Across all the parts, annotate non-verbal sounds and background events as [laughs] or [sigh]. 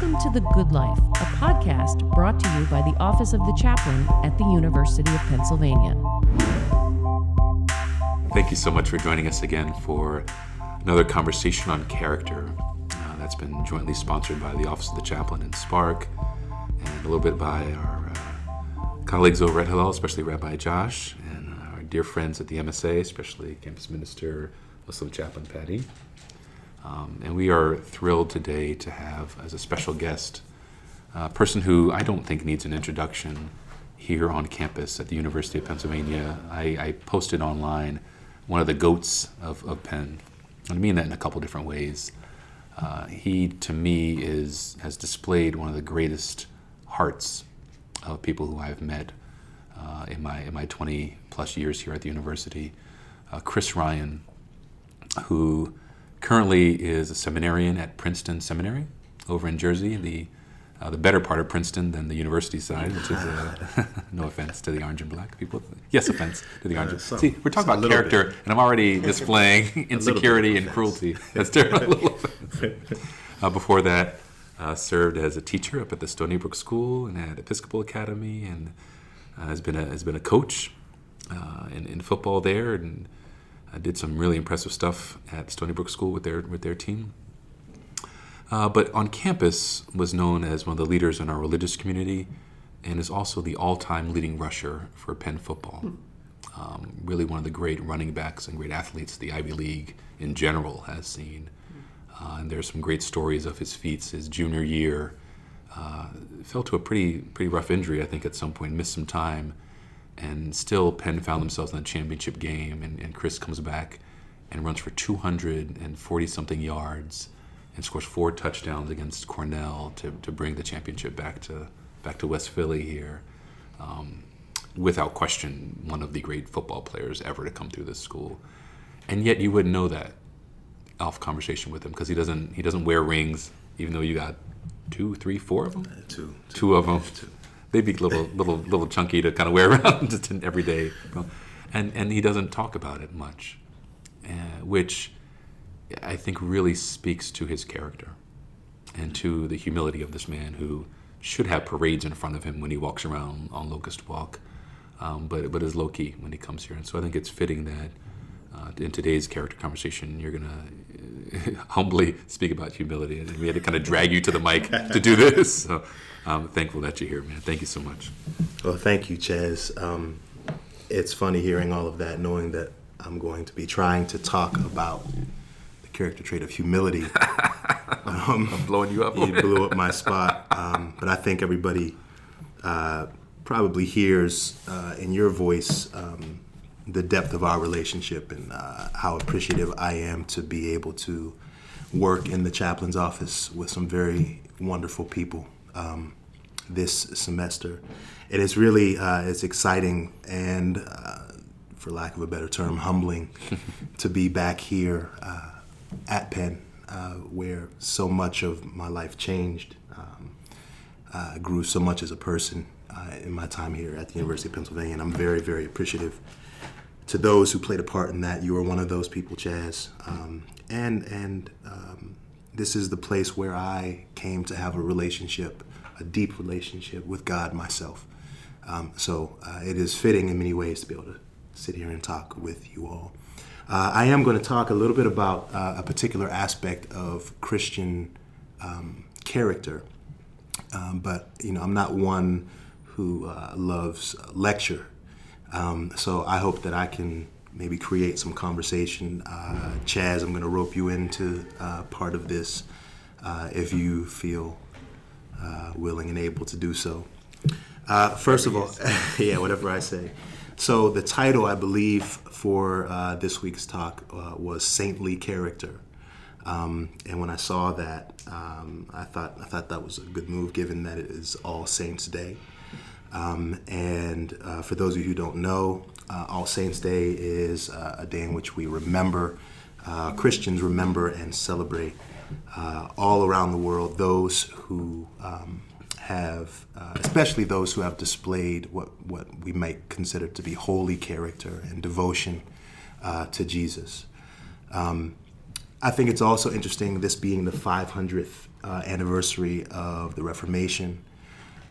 Welcome to The Good Life, a podcast brought to you by the Office of the Chaplain at the University of Pennsylvania. Thank you so much for joining us again for another conversation on character uh, that's been jointly sponsored by the Office of the Chaplain and Spark, and a little bit by our uh, colleagues over at Hillel, especially Rabbi Josh, and our dear friends at the MSA, especially Campus Minister Muslim Chaplain Patty. Um, and we are thrilled today to have as a special guest a person who I don't think needs an introduction here on campus at the University of Pennsylvania. I, I posted online one of the goats of, of Penn. I mean that in a couple different ways. Uh, he, to me, is has displayed one of the greatest hearts of people who I've met uh, in my in my 20 plus years here at the university. Uh, Chris Ryan, who currently is a seminarian at Princeton Seminary over in Jersey, the uh, the better part of Princeton than the university side, which is uh, [laughs] no offense to the orange and black people. Yes, offense to the orange. some- See, we're talking about character, and I'm already displaying [laughs] insecurity and cruelty. [laughs] That's terrible. uh, before that, uh, served as a teacher up at the Stony Brook School and at Episcopal Academy, and uh, has been a has been a coach uh, in, in football there, and uh, did some really impressive stuff at Stony Brook School with their with their team. Uh, but on campus was known as one of the leaders in our religious community, and is also the all-time leading rusher for Penn football. Um, really, one of the great running backs and great athletes the Ivy League in general has seen. Uh, and there's some great stories of his feats. His junior year, uh, fell to a pretty pretty rough injury, I think, at some point, missed some time, and still Penn found themselves in the championship game. And, and Chris comes back and runs for 240 something yards and scores four touchdowns against Cornell to, to bring the championship back to back to West Philly here. Um, without question, one of the great football players ever to come through this school, and yet you wouldn't know that off conversation with him because he doesn't he doesn't wear rings, even though you got two, three, four of them, Two. two of them. They'd be little little little chunky to kind of wear [laughs] around just every day, and and he doesn't talk about it much, uh, which I think really speaks to his character and to the humility of this man who should have parades in front of him when he walks around on Locust Walk, um, but but is low key when he comes here. And so I think it's fitting that uh, in today's character conversation, you're gonna uh, [laughs] humbly speak about humility, and we had to kind of drag you to the mic to do this. So I'm thankful that you're here, man. Thank you so much. Well, thank you, Chaz. Um, it's funny hearing all of that, knowing that I'm going to be trying to talk about the character trait of humility. [laughs] I'm blowing you up. you blew up my spot. Um, but I think everybody uh, probably hears uh, in your voice um, the depth of our relationship and uh, how appreciative I am to be able to work in the chaplain's office with some very wonderful people um, this semester. And It is really uh, it's exciting and, uh, for lack of a better term, humbling [laughs] to be back here uh, at Penn, uh, where so much of my life changed. Um, I grew so much as a person uh, in my time here at the University of Pennsylvania, and I'm very, very appreciative to those who played a part in that. You were one of those people, Chaz, um, and and um, this is the place where I came to have a relationship, a deep relationship with God myself. Um, so uh, it is fitting in many ways to be able to sit here and talk with you all. Uh, I am going to talk a little bit about uh, a particular aspect of Christian um, character, um, but you know I'm not one who uh, loves lecture. Um, so I hope that I can maybe create some conversation. Uh, Chaz, I'm going to rope you into uh, part of this uh, if you feel uh, willing and able to do so. Uh, first of all, [laughs] yeah, whatever I say. So the title, I believe, for uh, this week's talk uh, was "Saintly Character," um, and when I saw that, um, I thought I thought that was a good move, given that it is All Saints Day. Um, and uh, for those of you who don't know, uh, All Saints Day is uh, a day in which we remember, uh, Christians remember and celebrate uh, all around the world those who um, have, uh, especially those who have displayed what, what we might consider to be holy character and devotion to Jesus. Um, I think it's also interesting, this being the 500th uh, anniversary of the Reformation,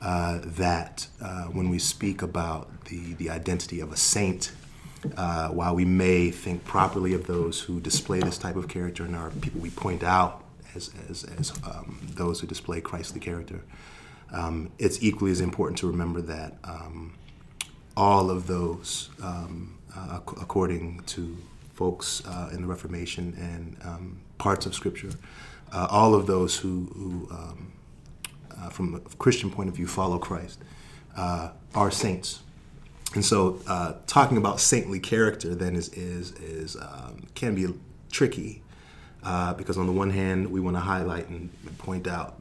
uh, that uh, when we speak about the, the identity of a saint, uh, while we may think properly of those who display this type of character and are people we point out as, as, as um, those who display Christly character, um, it's equally as important to remember that um, all of those, um, uh, according to folks uh, in the Reformation and um, parts of Scripture, uh, all of those who, who um, uh, from a Christian point of view, follow Christ, uh, are saints. And so, uh, talking about saintly character then is is is um, can be tricky because on the one hand, we want to highlight and point out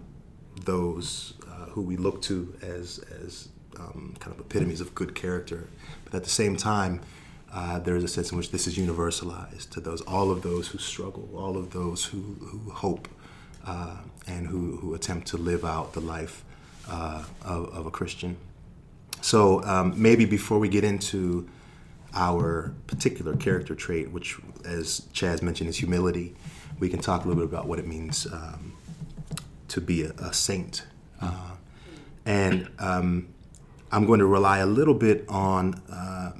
those who we look to as as um, kind of epitomes of good character, but at the same time, uh, there is a sense in which this is universalized to those, all of those who struggle, all of those who, who hope, uh, and who, who attempt to live out the life uh, of, of, a Christian. So um, maybe before we get into our particular character trait, which, as Chaz mentioned, is humility, we can talk a little bit about what it means um, to be a, a saint. Uh, and um, I'm going to rely a little bit on uh,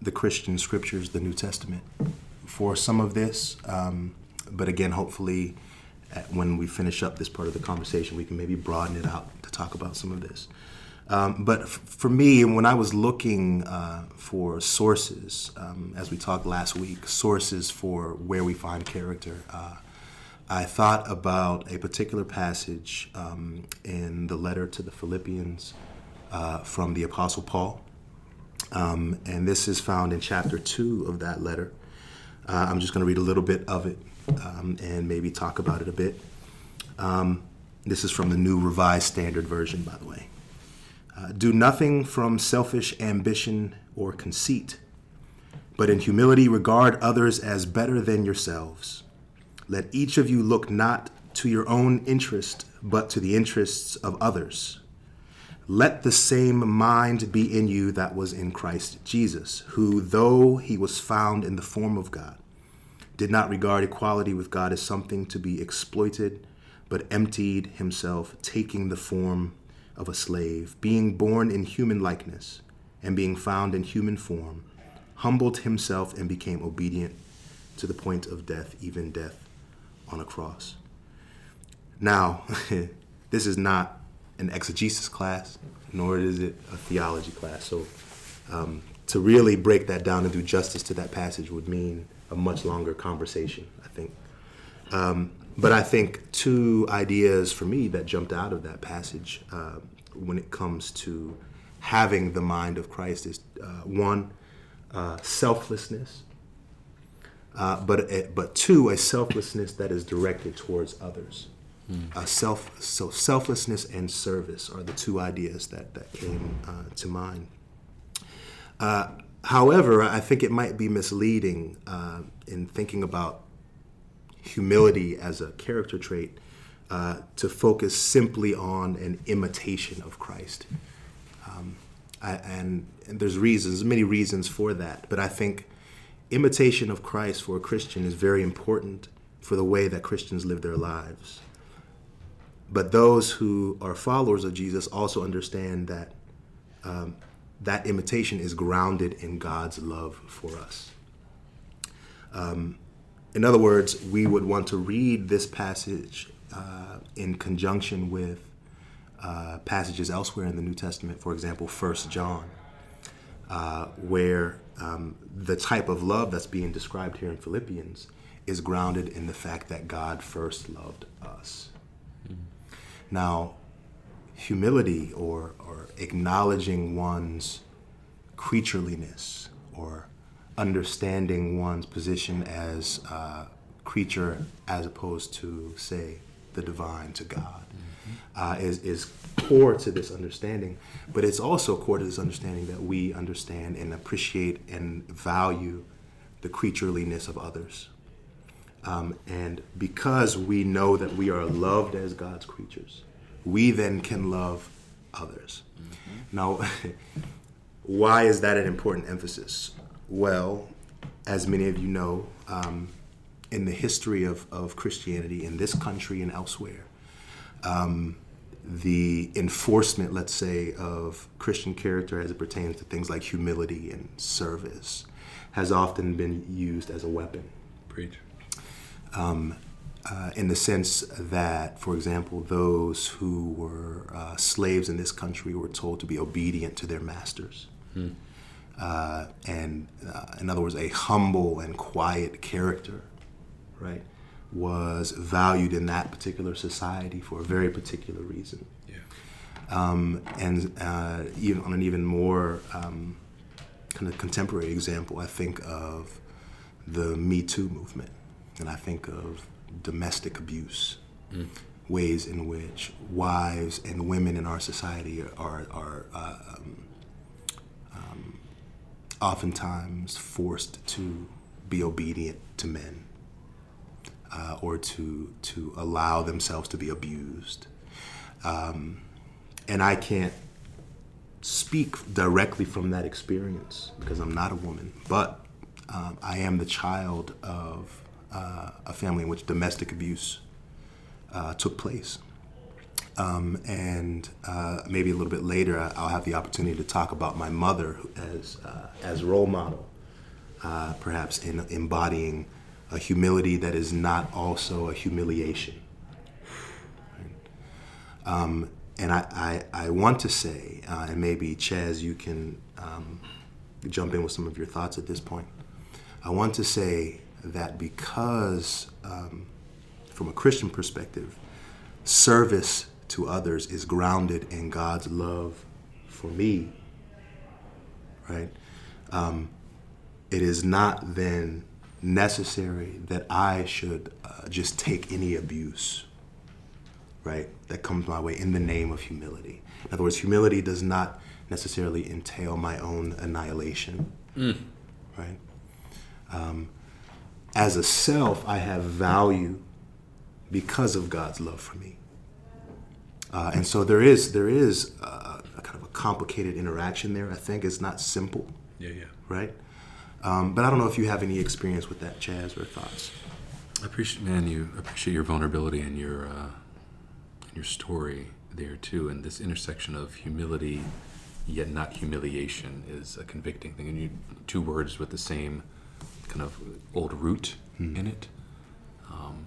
the Christian scriptures, the New Testament, for some of this. Um, but again, hopefully, when we finish up this part of the conversation, we can maybe broaden it out to talk about some of this. Um, but f- for me, when I was looking uh, for sources, um, as we talked last week, sources for where we find character, uh, I thought about a particular passage um, in the letter to the Philippians uh, from the Apostle Paul. Um, and this is found in chapter 2 of that letter. Uh, I'm just going to read a little bit of it um, and maybe talk about it a bit. Um, this is from the New Revised Standard Version, by the way. Uh, Do nothing from selfish ambition or conceit, but in humility regard others as better than yourselves. Let each of you look not to your own interest, but to the interests of others. Let the same mind be in you that was in Christ Jesus, who, though he was found in the form of God, did not regard equality with God as something to be exploited, but emptied himself, taking the form of a slave, being born in human likeness, and being found in human form, humbled himself and became obedient to the point of death, even death on a cross. Now, [laughs] this is not an exegesis class, nor is it a theology class. So um, to really break that down and do justice to that passage would mean a much longer conversation, I think. Um, but I think two ideas for me that jumped out of that passage uh, when it comes to having the mind of Christ is uh, one, uh, selflessness, uh, but, but two, a selflessness that is directed towards others. Uh, self, so selflessness and service are the two ideas that, that came uh, to mind. However, I think it might be misleading uh, in thinking about humility as a character trait uh, to focus simply on an imitation of Christ. Um, I, and, and there's reasons, many reasons for that, but I think imitation of Christ for a Christian is very important for the way that Christians live their lives. But those who are followers of Jesus also understand that um, that imitation is grounded in God's love for us. Um, in other words, we would want to read this passage uh, in conjunction with uh, passages elsewhere in the New Testament, for example, First John, uh, where um, the type of love that's being described here in Philippians is grounded in the fact that God first loved us. Now, humility or, or acknowledging one's creatureliness or understanding one's position as a creature as opposed to, say, the divine to God mm-hmm. uh, is, is core to this understanding. But it's also core to this understanding that we understand and appreciate and value the creatureliness of others. Um, and because we know that we are loved as God's creatures, we then can love others. Mm-hmm. Now, [laughs] why is that an important emphasis? Well, as many of you know, um, in the history of, of Christianity in this country and elsewhere, um, the enforcement, let's say, of Christian character as it pertains to things like humility and service has often been used as a weapon. Preach. Um, uh, in the sense that, for example, those who were uh, slaves in this country were told to be obedient to their masters. Hmm. Uh, and, uh, in other words, a humble and quiet character, right, was valued in that particular society for a very particular reason. Yeah. Um, and uh, even on an even more um, kind of contemporary example, I think of the Me Too movement, and I think of domestic abuse, mm. ways in which wives and women in our society are, are uh, um, um, oftentimes forced to be obedient to men uh, or to, to allow themselves to be abused. Um, and I can't speak directly from that experience because I'm not a woman, but um, I am the child of uh, a family in which domestic abuse uh, took place. Um, and uh, maybe a little bit later, I'll have the opportunity to talk about my mother as uh, as role model, uh, perhaps in embodying a humility that is not also a humiliation. Um, and I, I, I, want to say, uh, and maybe Chaz, you can um, jump in with some of your thoughts at this point. I want to say that because, um, from a Christian perspective, service to others is grounded in God's love for me, right? Um, it is not then necessary that I should uh, just take any abuse, right, that comes my way in the name of humility. In other words, humility does not necessarily entail my own annihilation, mm. right? Um, as a self, I have value because of God's love for me. Uh, and so there is there is a, a, kind of a complicated interaction there. I think it's not simple. Yeah, yeah. Right. Um, but I don't know if you have any experience with that, Chaz, or thoughts. I appreciate, man. You appreciate your vulnerability and your uh, your story there too, and this intersection of humility yet not humiliation is a convicting thing. And you two words with the same kind of old root hmm. in it. Um,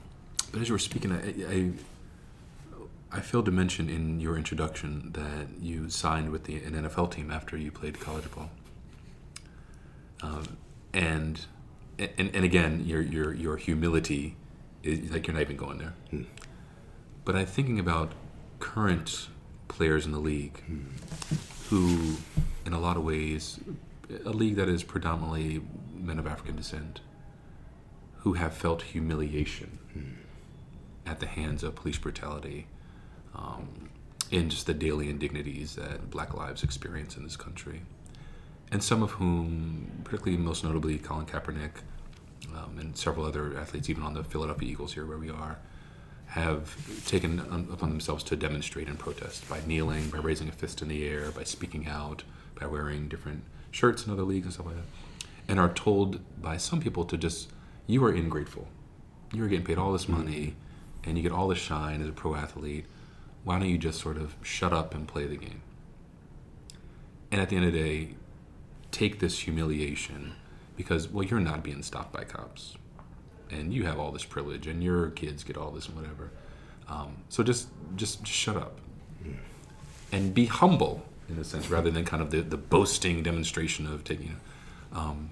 but as you were speaking, I, I, I failed to mention in your introduction that you signed with the, an NFL team after you played college ball. Um, and, and and again, your your your humility is like you're not even going there. Hmm. But I'm thinking about current players in the league hmm. who, in a lot of ways, a league that is predominantly men of African descent who have felt humiliation mm. at the hands of police brutality um, in just the daily indignities that black lives experience in this country. And some of whom, particularly most notably Colin Kaepernick um, and several other athletes, even on the Philadelphia Eagles here where we are, have taken upon themselves to demonstrate and protest by kneeling, by raising a fist in the air, by speaking out, by wearing different shirts in other leagues and stuff like that and are told by some people to just you are ingrateful. You are getting paid all this mm-hmm. money and you get all the shine as a pro athlete. Why don't you just sort of shut up and play the game? And at the end of the day take this humiliation because well you're not being stopped by cops. And you have all this privilege and your kids get all this and whatever. Um, so just just just shut up. Mm. and be humble in a sense rather than kind of the, the boasting demonstration of taking um,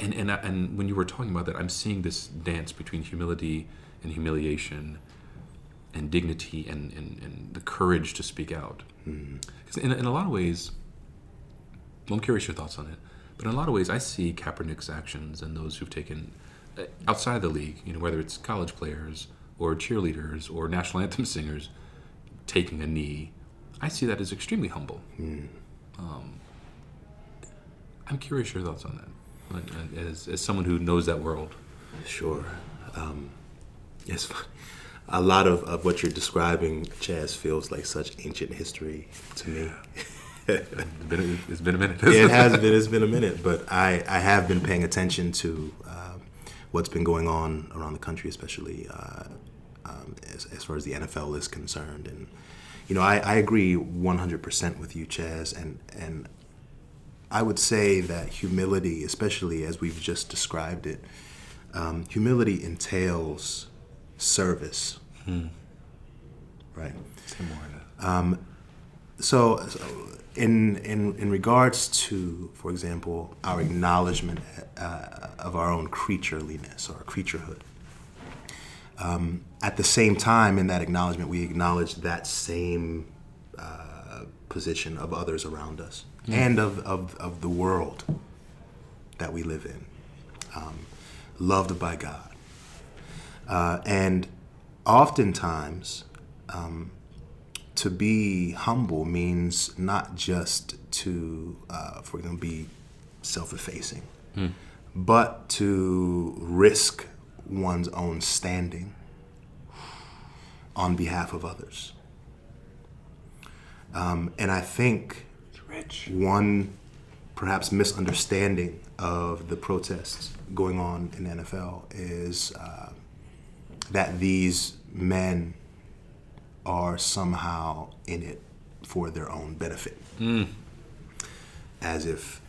and and and when you were talking about that, I'm seeing this dance between humility and humiliation, and dignity and and, and the courage to speak out. Because mm-hmm. in, in a lot of ways, well, I'm curious your thoughts on it. But in a lot of ways, I see Kaepernick's actions and those who've taken uh, outside the league, you know, whether it's college players or cheerleaders or national [laughs] anthem singers taking a knee, I see that as extremely humble. Mm. Um, I'm curious your thoughts on that as, as someone who knows that world? Sure. Um, yes, [laughs] a lot of, of what you're describing, Chaz, feels like such ancient history to me. it's, been, it's been a minute. it [laughs] has been. It's been a minute, but I, I have been paying attention to um, what's been going on around the country, especially uh, um, as, as far as the NFL is concerned. And you know, I, I agree 100% with you, Chaz, and and I would say that humility, especially as we've just described it, um, humility entails service. Right. More on that. So, so in, in in regards to, for example, our acknowledgement uh, of our own creatureliness or creaturehood, um, at the same time, in that acknowledgement, we acknowledge that same uh, position of others around us and of, of, of the world that we live in, um, loved by God. Uh, and oftentimes, um, to be humble means not just to, uh, for example, be self effacing, but to risk one's own standing on behalf of others. Um, and I think Rich. one perhaps misunderstanding of the protests going on in the NFL is uh, that these men are somehow in it for their own benefit. As if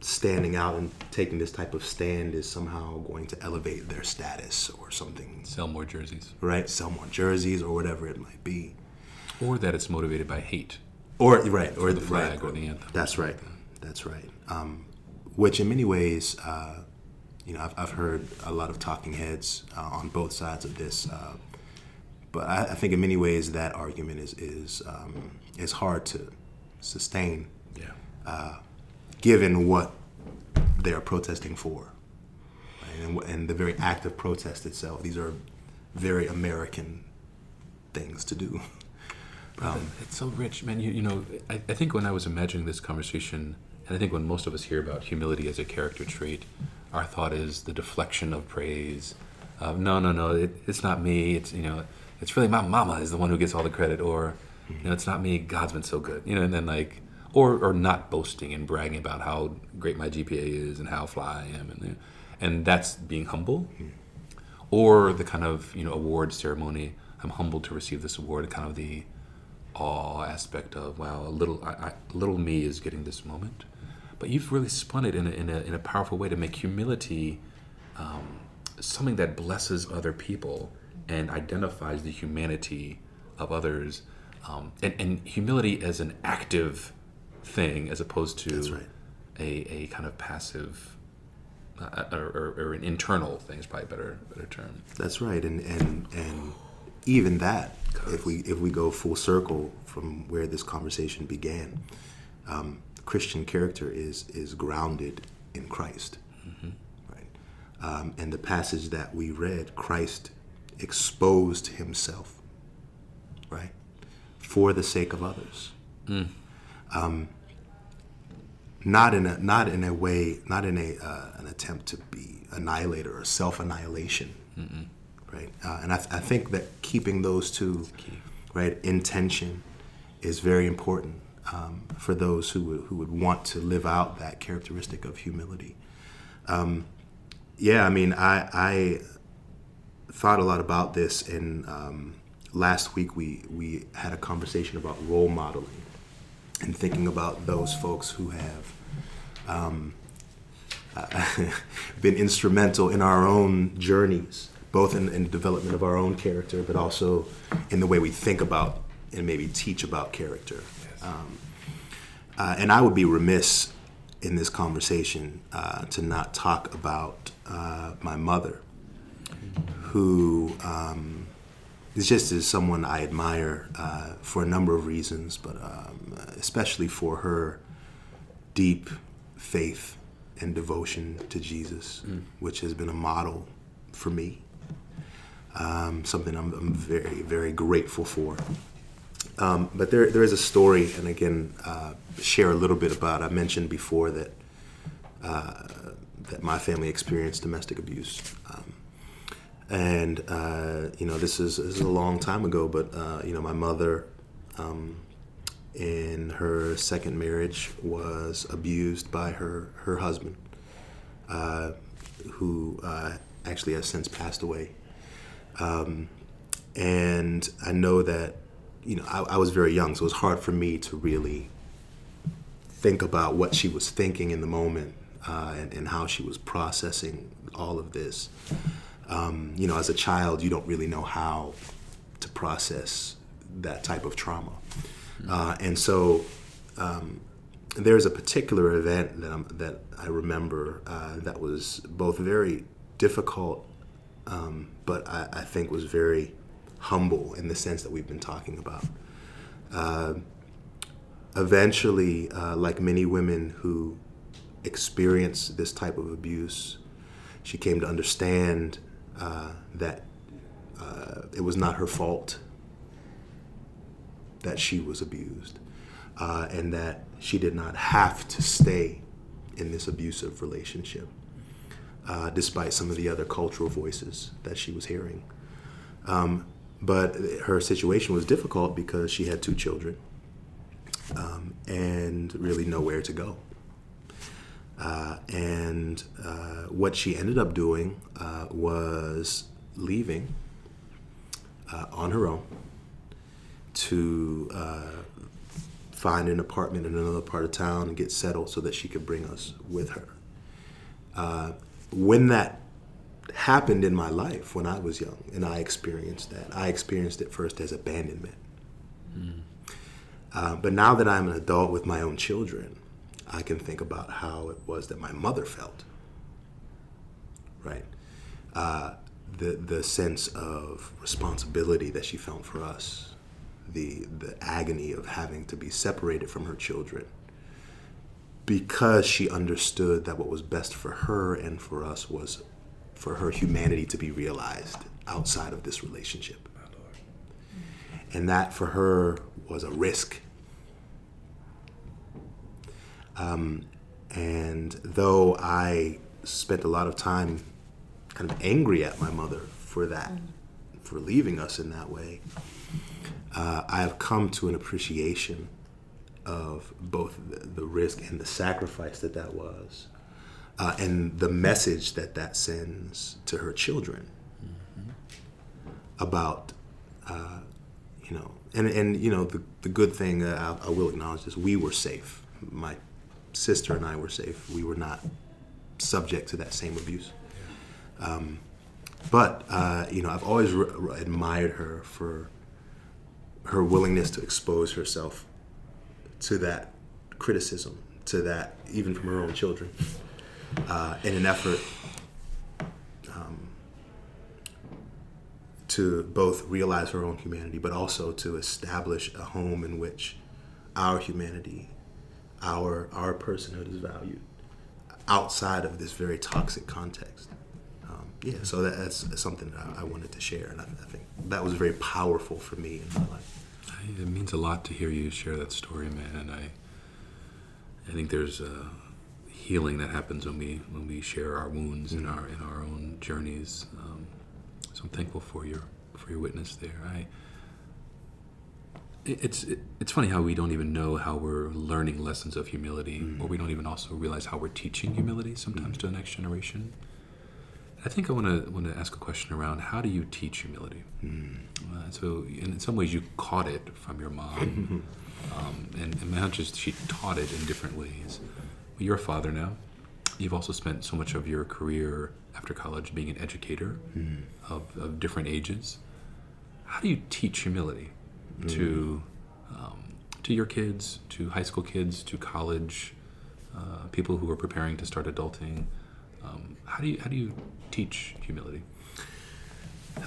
standing out and taking this type of stand is somehow going to elevate their status or something, Sell more jerseys. right? Sell more jerseys or whatever it might be. Or that it's motivated by hate. Or right, or the flag right, or the anthem. That's right. That's right. Um, which, in many ways, uh, you know, I've, I've heard a lot of talking heads uh, on both sides of this. Uh, but I, I think, in many ways, that argument is is um, is hard to sustain, Yeah. given what they are protesting for, and, and the very act of protest itself. These are very American things to do. [laughs] Brother, it's so rich, man. You, you know, I, I think when I was imagining this conversation, and I think when most of us hear about humility as a character trait, our thought is the deflection of praise. Uh, no, no, no, it, it's not me. It's you know, it's really my mama is the one who gets all the credit, or you know, it's not me. God's been so good, you know, and then like, or or not boasting and bragging about how great my GPA is and how fly I am, and and that's being humble or the kind of you know award ceremony. I'm humbled to receive this award. Kind of the awe aspect of wow, a little I, I, little me is getting this moment. But you've really spun it in a, in a, in a powerful way to make humility um, something that blesses other people and identifies the humanity of others, um, and, and humility as an active thing as opposed to right. a, a kind of passive uh, or, or, or an internal thing is probably a better better term. That's right, and and and even that, if we if we go full circle from where this conversation began, um, Christian character is is grounded in Christ, right? Um, and the passage that we read, Christ exposed Himself, right, for the sake of others. Um, not in a not in a way, not in a uh, an attempt to be annihilator or self annihilation, right? Uh, and I, th- I think that keeping those two, right, intention, is very important um, for those who would, who would want to live out that characteristic of humility. Um, yeah, I mean, I I thought a lot about this, and um, last week we we had a conversation about role modeling and thinking about those folks who have um, [laughs] been instrumental in our own journeys, both in, in the development of our own character, but also in the way we think about and maybe teach about character. Um, uh, and I would be remiss in this conversation uh, to not talk about uh, my mother, who um, is just as someone I admire uh, for a number of reasons, but um, especially for her deep faith and devotion to Jesus, which has been a model for me. Um, something I'm, I'm very, very grateful for. Um, but there, there is a story, and again, uh, share a little bit about. I mentioned before that uh, that my family experienced domestic abuse, um, and uh, you know this is this is a long time ago. But uh, you know, my mother, um, in her second marriage, was abused by her her husband. Uh, who uh, actually has since passed away. Um, and I know that, you know, I, I was very young, so it was hard for me to really think about what she was thinking in the moment uh, and, and, how she was processing all of this. Um, you know, as a child, you don't really know how to process that type of trauma. Uh, and so um, there's a particular event that, I'm, that I remember uh, that was both very difficult, um, but I, I, think was very humble in the sense that we've been talking about. Uh, eventually, uh, like many women who experience this type of abuse, she came to understand uh, that uh, it was not her fault that she was abused, uh, and that she did not have to stay in this abusive relationship, uh, despite some of the other cultural voices that she was hearing. Um, but her situation was difficult because she had two children um, and really nowhere to go. Uh, and uh, what she ended up doing uh, was leaving uh, on her own to uh, find an apartment in another part of town and get settled so that she could bring us with her. When that happened in my life when I was young and I experienced that, I experienced it first as abandonment. Mm. Uh, but now that I'm an adult with my own children, I can think about how it was that my mother felt. Right? Uh, the, the sense of responsibility that she felt for us, the the agony of having to be separated from her children because she understood that what was best for her and for us was for her humanity to be realized outside of this relationship. And that for her was a risk. Um, and though I spent a lot of time kind of angry at my mother for that, for leaving us in that way, uh, I have come to an appreciation of both the, risk and the sacrifice that that was, uh, and the message that that sends to her children mm-hmm. about, uh, you know, and and you know the the good thing uh, I, I, will acknowledge is we were safe. My sister and I were safe. We were not subject to that same abuse. Um, but uh, you know, I've always re- admired her for her willingness to expose herself to that criticism, to that even from her own children, uh, in an effort um, to both realize her own humanity, but also to establish a home in which our humanity, our our personhood is valued outside of this very toxic context. Um, yeah, so that, that's something that I, I wanted to share, and I, I think that was very powerful for me in my life it means a lot to hear you share that story, man. And I, I think there's a healing that happens when we when we share our wounds mm-hmm. in our in our own journeys. Um, so I'm thankful for your for your witness there. I. it's it, it's funny how we don't even know how we're learning lessons of humility, mm-hmm. or we don't even also realize how we're teaching humility sometimes mm-hmm. to the next generation. I think I want to want to ask a question around how do you teach humility? Mm. Uh, so, in some ways, you caught it from your mom, [laughs] um, and, and not just she taught it in different ways. Well, you're a father now. You've also spent so much of your career after college being an educator mm. of, of, different ages. How do you teach humility mm. to um, to your kids, to high school kids, to college uh, people who are preparing to start adulting? Um, how do you how do you teach humility?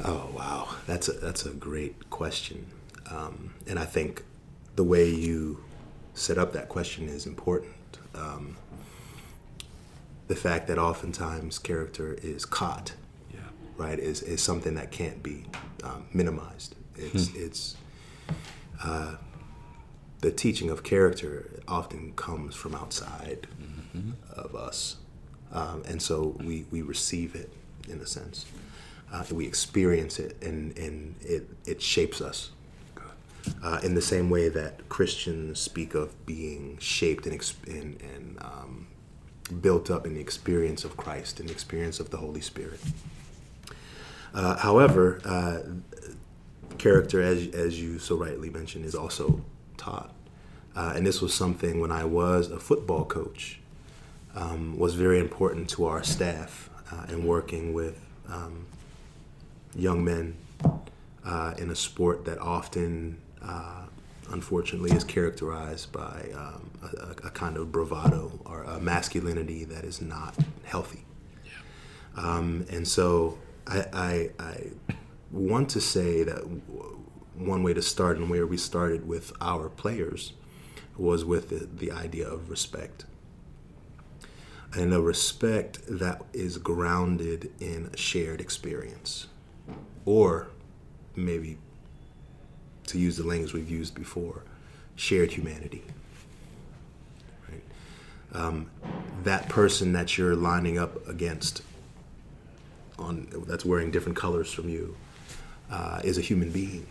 Oh wow, that's a that's a great question, um, and I think the way you set up that question is important. Um, the fact that oftentimes character is caught, yeah. right, is, is something that can't be um, minimized. It's hmm. it's uh, the teaching of character often comes from outside mm-hmm. of us, um, and so we we receive it in a sense. Uh, we experience it, and, and it, it shapes us. Uh, in the same way that Christians speak of being shaped and, and, and um, built up in the experience of Christ, in the experience of the Holy Spirit. Uh, however, uh, character, as, as you so rightly mentioned, is also taught. Uh, and this was something when I was a football coach, um, was very important to our staff uh, in working with um, young men uh, in a sport that often, uh, unfortunately, is characterized by um, a, a, kind of bravado or a masculinity that is not healthy. Yeah. Um, and so I, I, I, want to say that one way to start and where we started with our players was with the, the idea of respect and a respect that is grounded in shared experience. Or maybe to use the language we've used before shared humanity. Right? Um, that person that you're lining up against on that's wearing different colors from you uh, is a human being.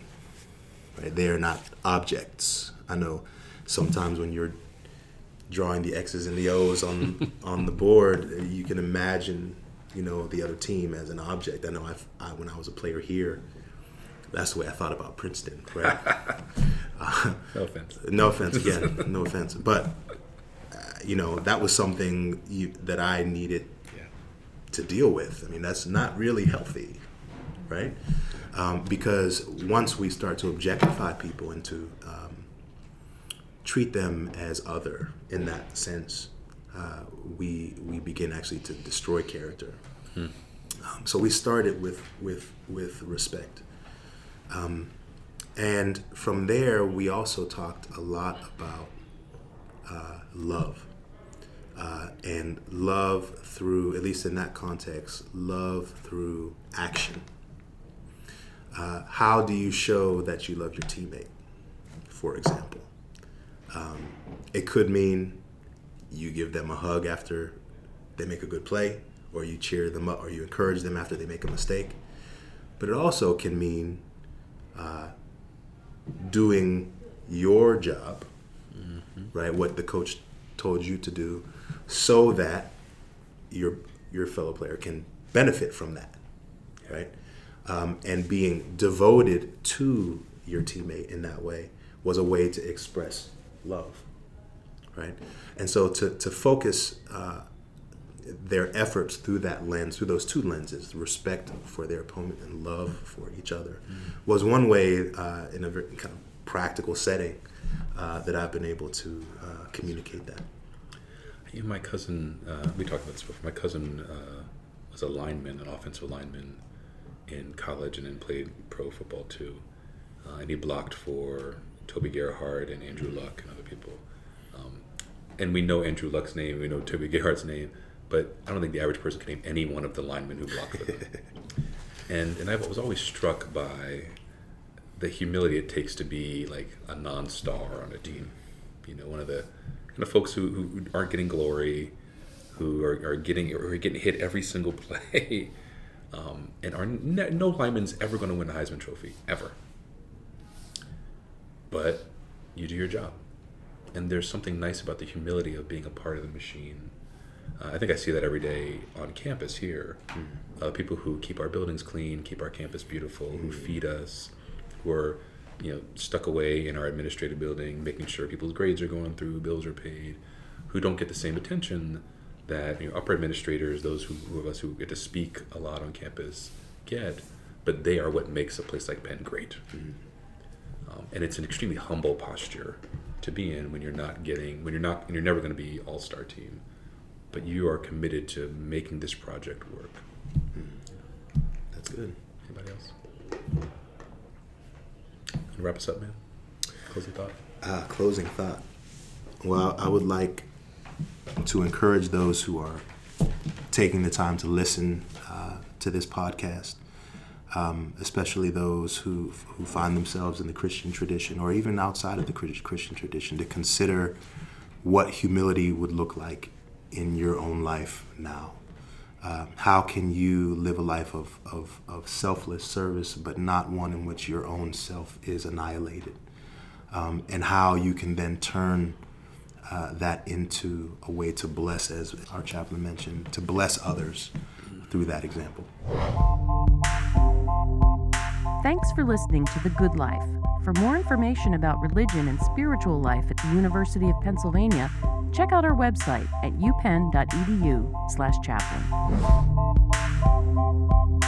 Right? They are not objects. I know sometimes when you're drawing the X's and the O's on [laughs] on the board, you can imagine, you know, the other team as an object. I know I've, I, when I was a player here, that's the way I thought about Princeton, right? [laughs] uh, no offense. No offense again. no offense, but uh, you know that was something you, that I needed yeah. to deal with. I mean, that's not really healthy, right? Um, because once we start to objectify people into um, treat them as other in that sense, uh, we we begin actually to destroy character. Hmm. Um, so we started with with with respect, um, and from there we also talked a lot about uh, love. Uh, and love through, at least in that context, love through action. Uh, how do you show that you love your teammate, for example? Um, it could mean you give them a hug after they make a good play, or you cheer them up, or you encourage them after they make a mistake. But it also can mean uh, doing your job, mm-hmm. right? What the coach told you to do, so that your your fellow player can benefit from that, right? Um, and being devoted to your teammate in that way was a way to express love, right? And so to, to focus uh, their efforts through that lens, through those two lenses, respect for their opponent and love for each other, mm-hmm. was one way uh, in a very kind of practical setting uh, that I've been able to uh, communicate that. Know, my cousin, uh, we talked about this before. My cousin uh, was a lineman, an offensive lineman in college, and then played pro football too. and he blocked for Toby Gerhart and Andrew Luck and other people. Um, and we know Andrew Luck's name, we know Toby Gerhart's name, but I don't think the average person can name any one of the linemen who blocked for them. [laughs] and and I was always struck by the humility it takes to be like a non-star on a team. You know, one of the kind of folks who, who aren't getting glory, who are, are getting or are getting hit every single [laughs] play, um, and are no lineman's ever going to win a Heisman Trophy ever but you do your job. And there's something nice about the humility of being a part of the machine. Uh, I think I see that every day on campus here. Mm-hmm. Uh, people who keep our buildings clean, keep our campus beautiful, mm-hmm. who feed us, who are you know stuck away in our administrative building, making sure people's grades are going through, bills are paid, who don't get the same attention that you know, upper administrators, those who, who of us who get to speak a lot on campus, get. But they are what makes a place like Penn great. Mm-hmm. Um, and it's an extremely humble posture to be in when you're not getting when you're not and you're never going to be all star team, but you are committed to making this project work. Hmm. That's good. Anybody else? And wrap us up, man. Closing thought. Uh, closing thought. Well, I would like to encourage those who are taking the time to listen uh, to this podcast um, especially those who who find themselves in the Christian tradition or even outside of the Christian tradition, to consider what humility would look like in your own life now. Uh, how can you live a life of, of, of, selfless service, but not one in which your own self is annihilated? Um, and how you can then turn uh, that into a way to bless, as our chaplain mentioned, to bless others through that example. Thanks for listening to The Good Life. For more information about religion and spiritual life at the University of Pennsylvania, check out our website at upenn.edu/chaplain.